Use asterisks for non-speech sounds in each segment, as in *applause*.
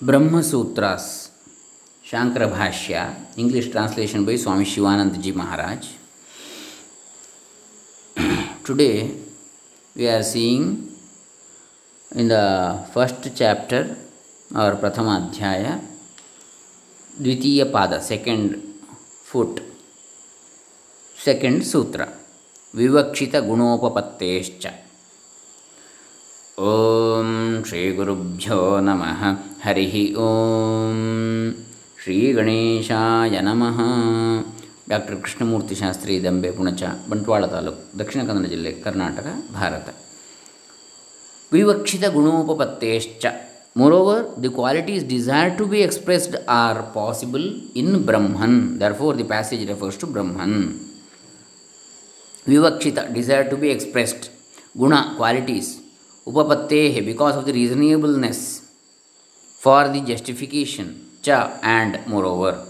Brahmasutras Shankara Bhashya English translation by Swami Shivanandaji Maharaj today we are seeing in the first chapter ಅವರ ಪ್ರಥಮ ಅಧ್ಯಾಯ ದ್ವಿತೀಯ ಪಾದ second foot second ಸೂತ್ರ ವಿವಕ್ಷಿತ ಗುಣೋಪತ್ತೇಶ್ಚ ಓಂ ಶ್ರೀ ಗುರುಭ್ಯೋ ನಮಃ ಹರಿ ಓಂ ಶ್ರೀ ಗಣೇಶಾಯ ನಮಃ ಡಾಕ್ಟರ್ ಕೃಷ್ಣಮೂರ್ತಿ ಶಾಸ್ತ್ರಿ ದಂಬೆ ಪುಣಚ ಬಂಟ್ವಾಳ ತಾಲೂಕು ದಕ್ಷಿಣ ಕನ್ನಡ ಜಿಲ್ಲೆ Karnataka Bharat ವಿವಕ್ಷಿತ ಗುಣೋಪಪತ್ತೇಶ್ಚ Moreover, the qualities desired to be expressed are possible in Brahman. Therefore, the passage refers to Brahman. Vivakshita, desired to be expressed. Guna, qualities. Upapattehe, because of the reasonableness. For the justification. Cha, and moreover.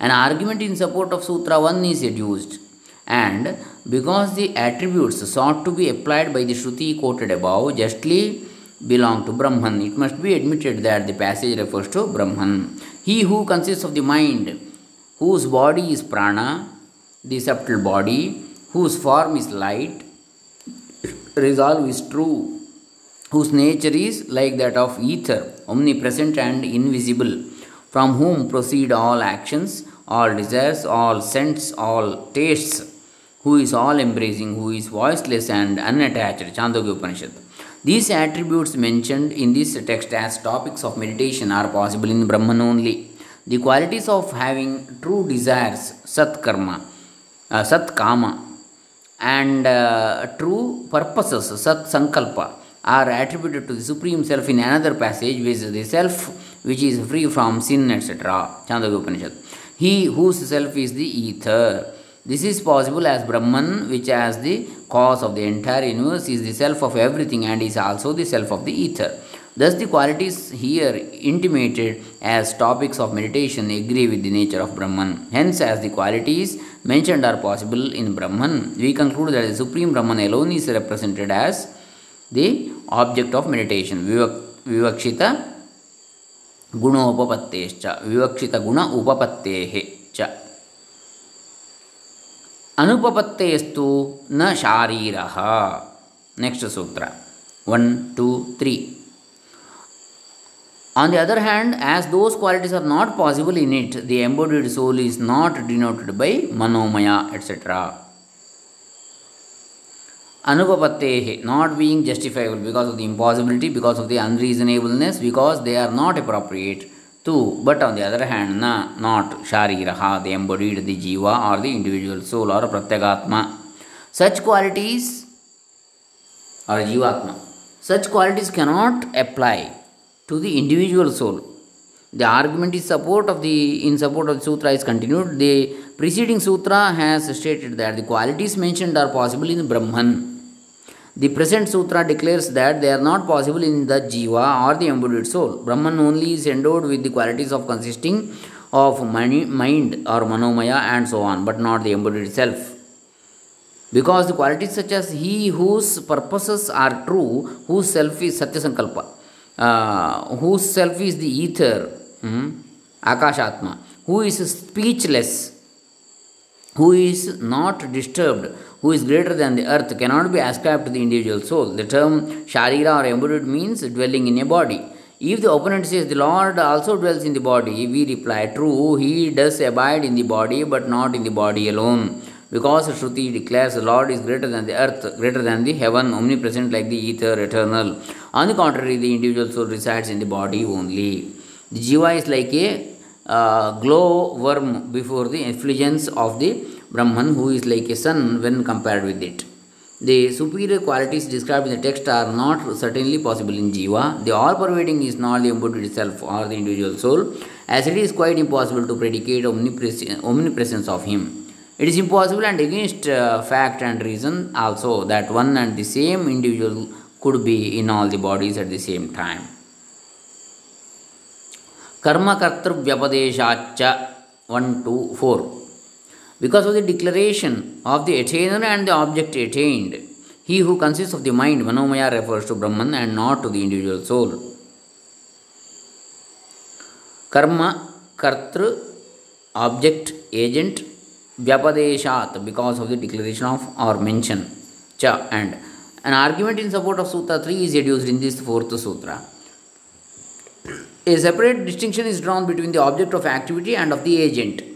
An argument in support of Sutra 1 is adduced. And because the attributes sought to be applied by the Shruti quoted above justly belong to Brahman, it must be admitted that the passage refers to Brahman. He who consists of the mind, whose body is prana, the subtle body, whose form is light, resolve is true, whose nature is like that of ether, omnipresent and invisible, from whom proceed all actions, all desires, all scents, all tastes, who is all embracing, who is voiceless and unattached. Chandogya Upanishad. These attributes mentioned in this text as topics of meditation are possible in Brahman only. The qualities of having true desires, sat karma, uh, sat kama, and uh, true purposes, sat sankalpa, are attributed to the Supreme Self in another passage, which is the Self which is free from sin, etc. Chandogya Upanishad. He whose self is the ether. This is possible as Brahman, which as the cause of the entire universe is the self of everything and is also the self of the ether. Thus, the qualities here intimated as topics of meditation agree with the nature of Brahman. Hence, as the qualities mentioned are possible in Brahman, we conclude that the Supreme Brahman alone is represented as the object of meditation. Vivak, vivakshita ಗುಣೋಪಪತ್ತೇಶ್ಚ ವಿವಕ್ಷಿತ ಗುಣ ಉಪಪತ್ತೇಹೆ ಚ ಅನುಪಪತ್ತೇಸ್ತು ನ ಶಾರೀರ next sutra one two three On the other hand, as those qualities are not possible in it, the embodied soul is not denoted by manomaya, etc. Anupapatehe, not being justifiable because of the impossibility, because of the unreasonableness, because they are not appropriate to. But on the other hand, na, not shariraha, the embodied, the jiva or the individual soul or pratyagatma. Such qualities or jivatma, such qualities cannot apply to the individual soul. The argument is support of the in support of the sutra is continued. The preceding sutra has stated that the qualities mentioned are possible in Brahman. The present sutra declares that they are not possible in the jiva or the embodied soul. Brahman only is endowed with the qualities of consisting of mani- mind or manomaya and so on, but not the embodied self. Because the qualities such as he whose purposes are true, whose self is Satyasankalpa, uh, whose self is the ether, hmm, Akashatma, who is speechless, who is not disturbed, who is greater than the earth, cannot be ascribed to the individual soul. The term Sharira or embodied means dwelling in a body. If the opponent says the Lord also dwells in the body, we reply, True, he does abide in the body, but not in the body alone. Because Shruti declares the Lord is greater than the earth, greater than the heaven, omnipresent like the ether, eternal. On the contrary, the individual soul resides in the body only. The jiva is like a uh, glow worm before the effulgence of the Brahman, who is like a sun when compared with it. The superior qualities described in the text are not certainly possible in Jiva. The all pervading is not the embodied itself or the individual soul, as it is quite impossible to predicate omnipresence of Him. It is impossible and against uh, fact and reason also that one and the same individual could be in all the bodies at the same time. Karma Kartruvyapodeshacha 1 to 4 because of the declaration of the attainer and the object attained. He who consists of the mind, Manomaya, refers to Brahman and not to the individual soul. Karma, Kartru, object, agent, Vyapadeshat, because of the declaration of or mention. Cha and an argument in support of Sutra 3 is adduced in this fourth Sutra. A separate distinction is drawn between the object of activity and of the agent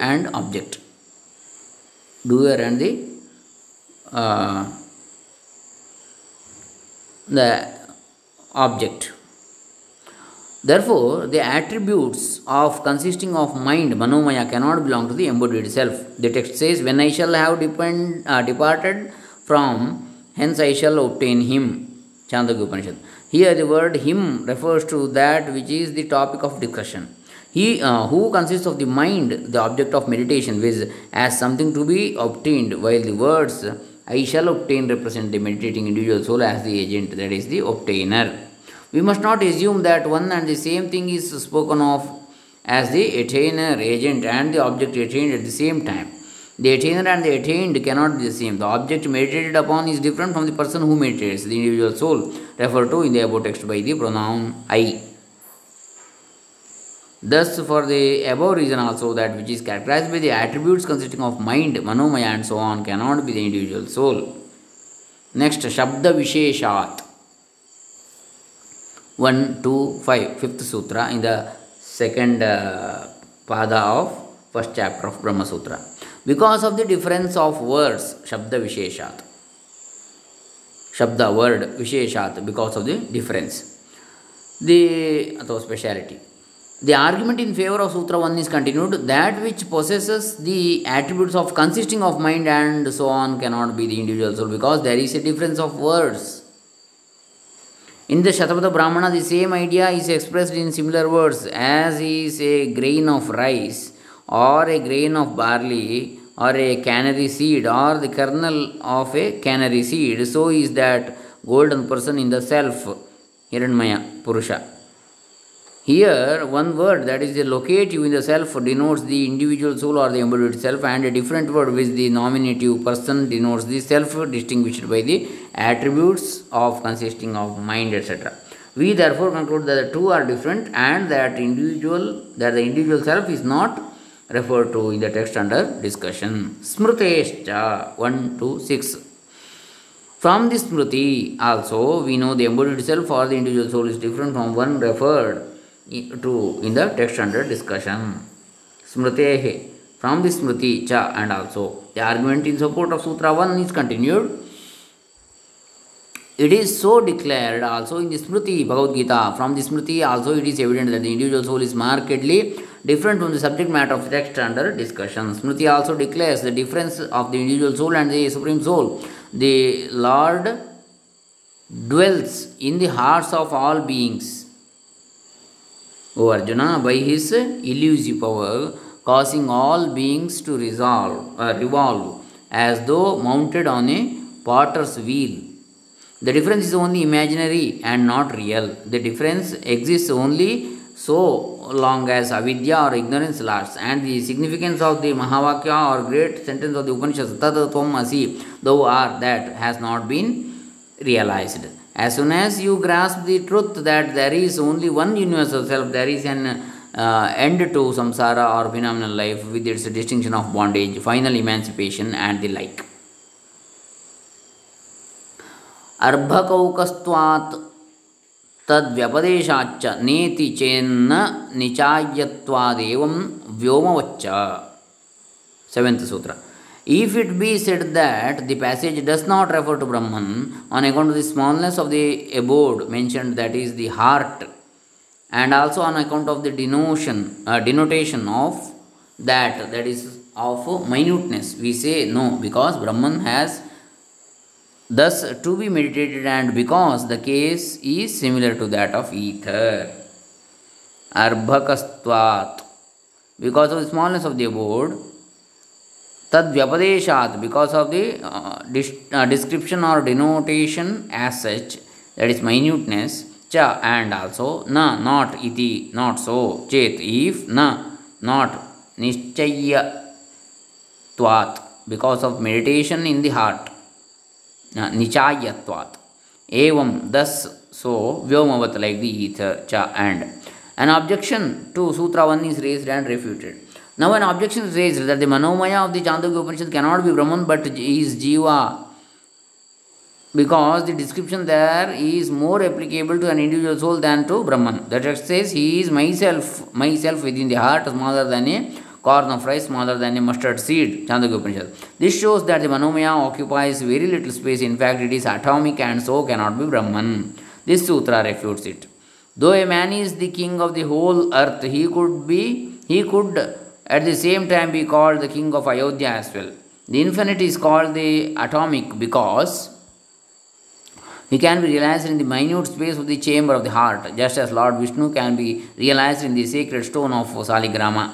and object doer and the uh, the object Therefore, the attributes of consisting of mind, manomaya, cannot belong to the embodied self. The text says, When I shall have depend, uh, departed from, hence I shall obtain him. Chandogya Upanishad. Here, the word him refers to that which is the topic of discussion. He uh, who consists of the mind, the object of meditation, which as something to be obtained, while the words I shall obtain represent the meditating individual soul as the agent, that is the obtainer. We must not assume that one and the same thing is spoken of as the attainer, agent, and the object attained at the same time. The attainer and the attained cannot be the same. The object meditated upon is different from the person who meditates, the individual soul, referred to in the above text by the pronoun I. Thus, for the above reason also, that which is characterized by the attributes consisting of mind, manomaya, and so on, cannot be the individual soul. Next, Shabda Visheshat. 1, 2, 5, fifth sutra in the second uh, pada of first chapter of Brahma Sutra. Because of the difference of words, Shabda Visheshat. Shabda word Visheshat, because of the difference. The ಅಥವಾ speciality. The argument in favor of Sutra 1 is continued. That which possesses the attributes of consisting of mind and so on cannot be the individual soul because there is a difference of words. In the Shatapatha Brahmana, the same idea is expressed in similar words as is a grain of rice or a grain of barley or a canary seed or the kernel of a canary seed. So is that golden person in the self, Hiranmaya, Purusha. Here, one word that is the locative in the self denotes the individual soul or the embodied self, and a different word with the nominative person denotes the self distinguished by the attributes of consisting of mind, etc. We therefore conclude that the two are different and that individual that the individual self is not referred to in the text under discussion. Smrutescha 1 to 6. From this Smriti also we know the embodied self or the individual soul is different from one referred to in the text under discussion. Smritehe. From the Smriti cha and also the argument in support of Sutra 1 is continued. It is so declared also in the Smriti Bhagavad Gita. From the Smriti also it is evident that the individual soul is markedly different from the subject matter of text under discussion. Smriti also declares the difference of the individual soul and the Supreme Soul. The Lord dwells in the hearts of all beings O Arjuna, by his elusive power, causing all beings to resolve, uh, revolve as though mounted on a potter's wheel. The difference is only imaginary and not real. The difference exists only so long as avidya or ignorance lasts. And the significance of the Mahavakya or great sentence of the Upanishad, Tat Tvam Asi, thou art that, has not been realized. As soon as you grasp the truth that there is only one universal self, there is an uh, end to samsara or phenomenal life with its distinction of bondage, final emancipation, and the like. अर्भकौकस्त्वात् तद्व्यपदेशाच्च नेति चेन्न निचायत्वादेवं व्योमवच्च seventh sutra If it be said that the passage does not refer to Brahman on account of the smallness of the abode mentioned, that is the heart, and also on account of the uh, denotation of that, that is of minuteness, we say no, because Brahman has thus to be meditated, and because the case is similar to that of ether. Arbhakastvat. Because of the smallness of the abode, तद्व्यपदेशात because of the description और denotation as such that is minuteness च and also न not इति not so चेत if न not निश्चय because of meditation in the heart निचायत्वात् एवं thus so व्योमवत लाइक दि ईथ च and and objection to sutra one is raised and refuted Now, an objection is raised that the Manomaya of the Chandogya Upanishad cannot be Brahman but is Jiva because the description there is more applicable to an individual soul than to Brahman. The text says, He is myself, myself within the heart, smaller than a corn of rice, smaller than a mustard seed. Chandogya Upanishad. This shows that the Manomaya occupies very little space. In fact, it is atomic and so cannot be Brahman. This sutra refutes it. Though a man is the king of the whole earth, he could be, he could at the same time we call the king of Ayodhya as well. The infinite is called the atomic because he can be realized in the minute space of the chamber of the heart, just as Lord Vishnu can be realized in the sacred stone of Saligrama.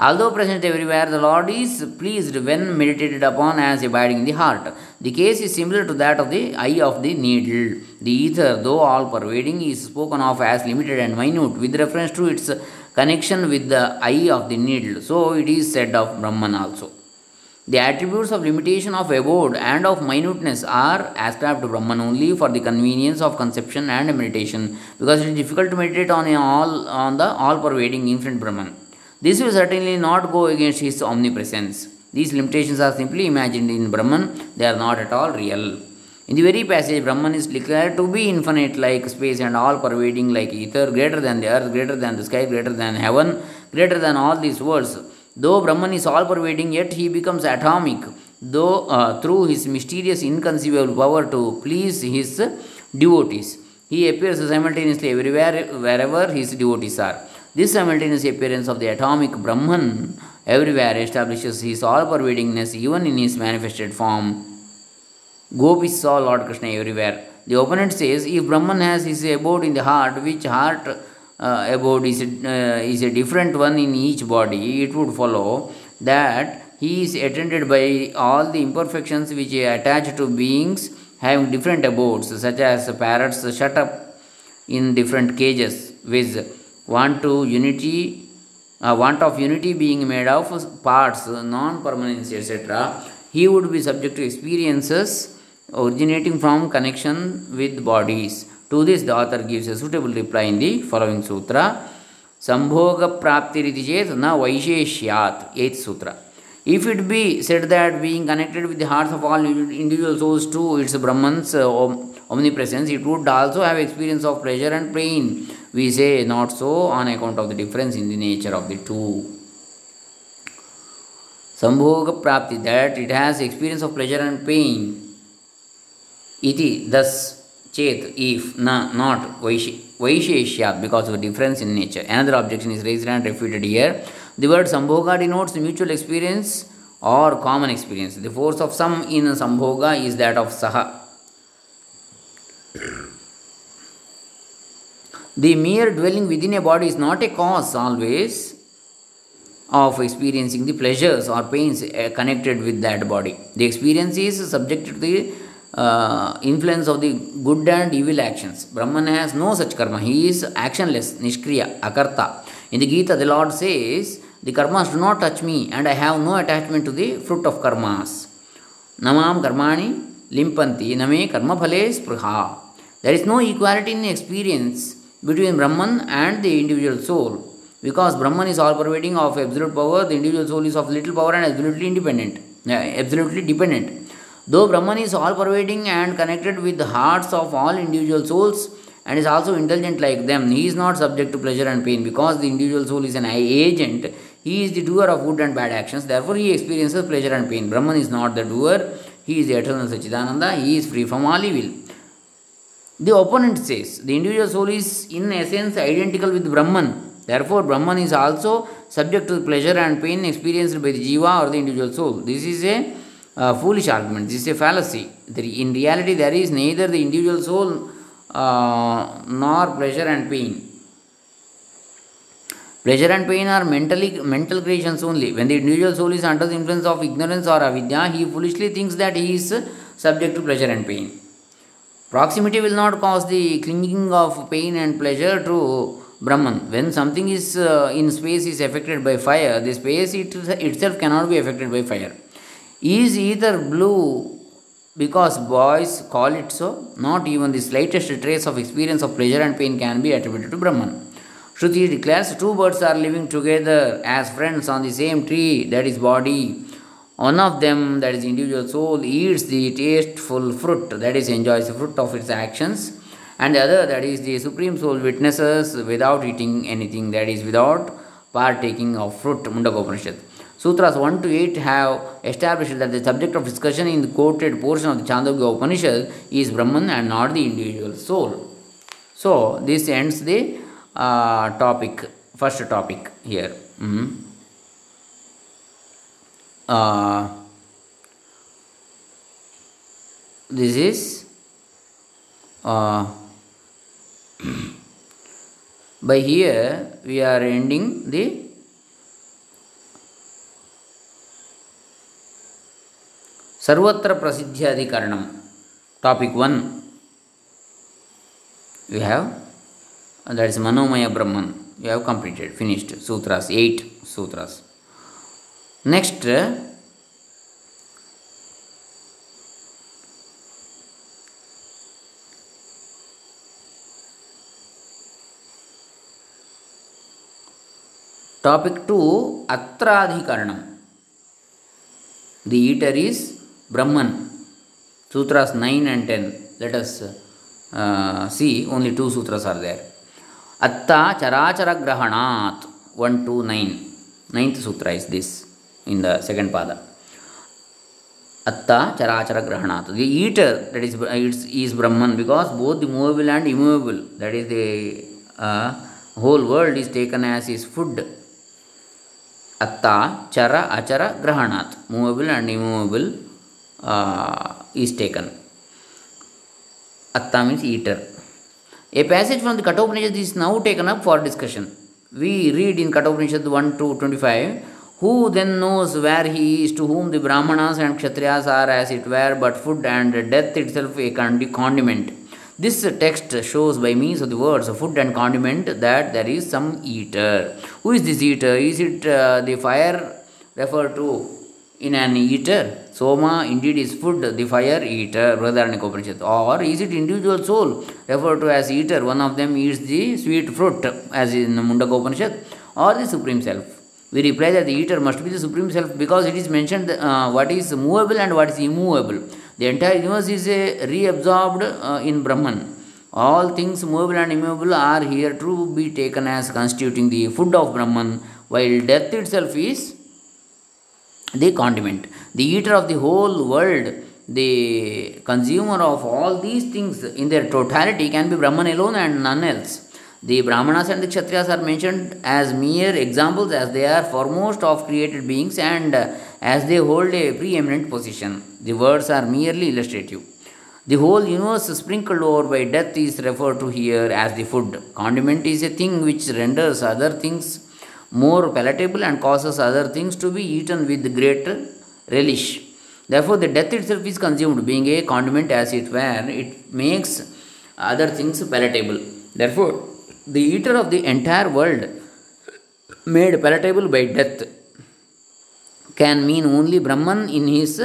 Although present everywhere, the Lord is pleased when meditated upon as abiding in the heart. The case is similar to that of the eye of the needle. The ether, though all pervading, is spoken of as limited and minute with reference to its connection with the eye of the needle. So it is said of Brahman also. The attributes of limitation of abode and of minuteness are ascribed to Brahman only for the convenience of conception and meditation, because it is difficult to meditate on, all, on the all pervading infinite Brahman. This will certainly not go against his omnipresence. These limitations are simply imagined in Brahman, they are not at all real. In the very passage, Brahman is declared to be infinite like space and all pervading like ether, greater than the earth, greater than the sky, greater than heaven, greater than all these worlds Though Brahman is all pervading, yet he becomes atomic, though uh, through his mysterious, inconceivable power to please his devotees. He appears simultaneously everywhere, wherever his devotees are. This simultaneous appearance of the atomic Brahman everywhere establishes his all pervadingness even in his manifested form. Gopis saw Lord Krishna everywhere. The opponent says if Brahman has his abode in the heart, which heart uh, abode is a, uh, is a different one in each body, it would follow that he is attended by all the imperfections which attach to beings having different abodes, such as parrots shut up in different cages with want to unity, uh, want of unity being made of parts, non-permanency, etc. He would be subject to experiences originating from connection with bodies to this, the author gives a suitable reply in the following sutra. Sambhoga praptiriti chet na vaisheshyat, 8th sutra. If it be said that being connected with the hearts of all individual souls to its Brahman's uh, omnipresence, it would also have experience of pleasure and pain. We say not so on account of the difference in the nature of the two. Sambhoga prapti, that it has experience of pleasure and pain. Iti, thus chet if na not vaisheshyat because of a difference in nature. Another objection is raised and refuted here. The word sambhoga denotes mutual experience or common experience. The force of some in sambhoga is that of saha. The mere dwelling within a body is not a cause always of experiencing the pleasures or pains uh, connected with that body. The experience is subject to the influence of the good and evil actions. Brahman has no such karma. He is actionless, nishkriya, akarta. In the Gita, the Lord says, The karmas do not touch me, and I have no attachment to the fruit of karmas. Namam karmani limpanti name karma phale sprha. There is no equality in experience between Brahman and the individual soul. Because Brahman is all pervading of absolute power, the individual soul is of little power and absolutely independent, uh, absolutely dependent. Though Brahman is all pervading and connected with the hearts of all individual souls and is also intelligent like them, he is not subject to pleasure and pain because the individual soul is an agent. He is the doer of good and bad actions, therefore, he experiences pleasure and pain. Brahman is not the doer, he is the eternal Sachidananda, he is free from all evil. The opponent says the individual soul is in essence identical with Brahman. Therefore, Brahman is also subject to pleasure and pain experienced by the Jiva or the individual soul. This is a foolish argument. This is a fallacy. In reality, there is neither the individual soul uh, nor pleasure and pain. Pleasure and pain are mentally mental creations only. When the individual soul is under the influence of ignorance or avidya, he foolishly thinks that he is subject to pleasure and pain. Proximity will not cause the clinging of pain and pleasure to Brahman. When something is uh, in space is affected by fire, the space it, itself cannot be affected by fire. Is ether blue because boys call it so, not even the slightest trace of experience of pleasure and pain can be attributed to Brahman. Shruti declares two birds are living together as friends on the same tree, that is body. One of them, that is individual soul, eats the tasteful fruit, that is enjoys the fruit of its actions, and the other, that is the supreme soul, witnesses without eating anything, that is without partaking of fruit. Mundaka. Sutras 1 to 8 have established that the subject of discussion in the quoted portion of the Chandogya Upanishad is Brahman and not the individual soul. So, this ends the uh, topic, first topic here. Mhm. Uh, this is uh, *clears throat* by here we are ending the सर्वत्र प्रसिद्ध्यधिकरणं topic one you have that is ಮನೋಮಯ Brahman you have completed finished sutras eight sutras next topic two ಅತ್ರಾಧಿಕರಣಂ the eater is brahman sutras 9 and 10 let us uh, see only two sutras are there atta charachara grahanat 1 to 9 ninth sutra is this in the second pada atta charachara grahanat the eater that is is, brahman because both the movable and immovable that is the uh, whole world is taken as his food atta chara achara grahanat movable and immovable uh, is taken atta means eater a passage from the Kathopanishad is now taken up for discussion. We read in Kathopanishad 1 to 25 Who then knows where he is to whom the Brahmanas and Kshatriyas are as it were but food and death itself a condi- condiment? This text shows by means of the words food and condiment that there is some eater. Who is this eater? Is it uh, the fire referred to in an eater? Soma indeed is food, the fire eater, Brihadaranyaka Upanishad. Or is it individual soul referred to as eater? One of them eats the sweet fruit, as in Mundaka Upanishad, or the Supreme Self. We reply that the eater must be the Supreme Self because it is mentioned uh, what is movable and what is immovable. The entire universe is a reabsorbed uh, in Brahman. All things movable and immovable are here to be taken as constituting the food of Brahman, while death itself is the condiment. The eater of the whole world, the consumer of all these things in their totality can be Brahman alone and none else. The Brahmanas and the Kshatriyas are mentioned as mere examples as they are foremost of created beings and as they hold a preeminent position. The words are merely illustrative. The whole universe sprinkled over by death is referred to here as the food. Condiment is a thing which renders other things more palatable and causes other things to be eaten with greater relish. Therefore, the death itself is consumed, being a condiment as it were, it makes other things palatable. Therefore, the eater of the entire world, made palatable by death, can mean only Brahman in his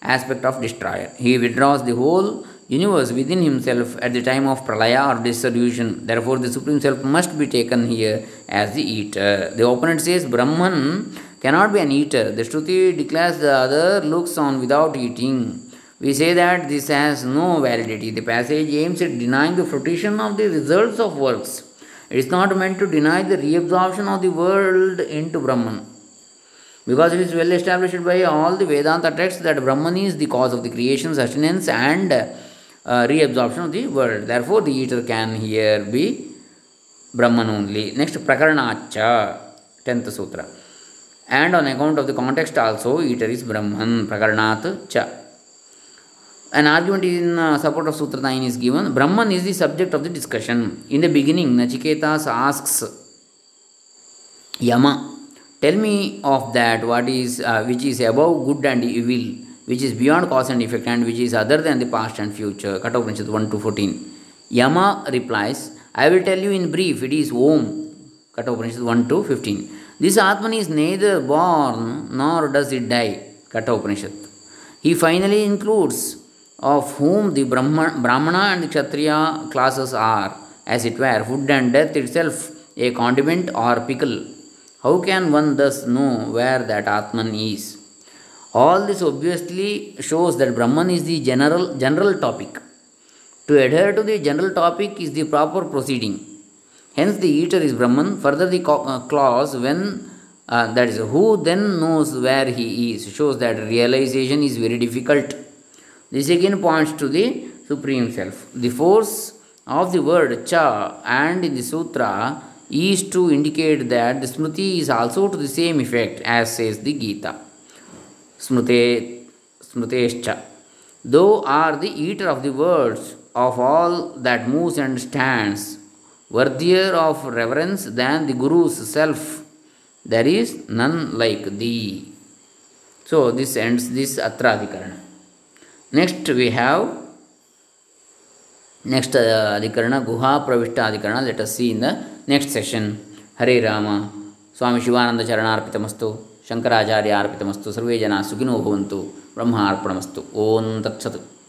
aspect of destroyer. He withdraws the whole universe within himself at the time of pralaya or dissolution. Therefore, the Supreme Self must be taken here as the eater. The opponent says Brahman cannot be an eater. The Shruti declares the other looks on without eating. We say that this has no validity. The passage aims at denying the fruition of the results of works. It is not meant to deny the reabsorption of the world into Brahman. Because it is well established by all the Vedanta texts that Brahman is the cause of the creation, sustenance, and uh, reabsorption of the world. Therefore, the eater can here be Brahman only. Next, Prakaranacha, 10th Sutra. And on account of the context also, eater is Brahman, Prakaranat cha. An argument in uh, support of Sutra 9 is given. Brahman is the subject of the discussion. In the beginning, Nachiketas asks Yama, tell me of that what is uh, which is above good and evil, which is beyond cause and effect, and which is other than the past and future. Kathopanishad 1 to 14. Yama replies, I will tell you in brief, it is Om. Kathopanishad 1 to 15. This Atman is neither born nor does it die. Kathopanishad. He finally includes of whom the Brahma, Brahmana and the Kshatriya classes are, as it were, food and death itself a condiment or pickle. How can one thus know where that Atman is? All this obviously shows that Brahman is the general general topic. To adhere to the general topic is the proper proceeding. Hence, the eater is Brahman. Further, the uh, clause when uh, that is who then knows where he is shows that realization is very difficult. This again points to the Supreme Self. The force of the word cha and in the sutra is to indicate that the smriti is also to the same effect as says the Gita. स्मृते, स्मृतेश्च। Thou art the eater of the words of all that moves and stands worthier of reverence than the guru's self there is none like thee so this ends this अत्राधिकरण next we have next अधिकरण गुहा ಪ್ರವಿಷ್ಟ ಅಧಿಕರಣ let us see in the next session Hare Rama Swami Shivananda Shankaracharya ಅರ್ಪಿತಮಸ್ತು ಸರ್ವೇ ಜನ ಸುಖಿನೋ ಭವಂತು ಬ್ರಹ್ಮ ಅರ್ಪಣಮಸ್ತು. ಓಂ ತತ್ಸತ್.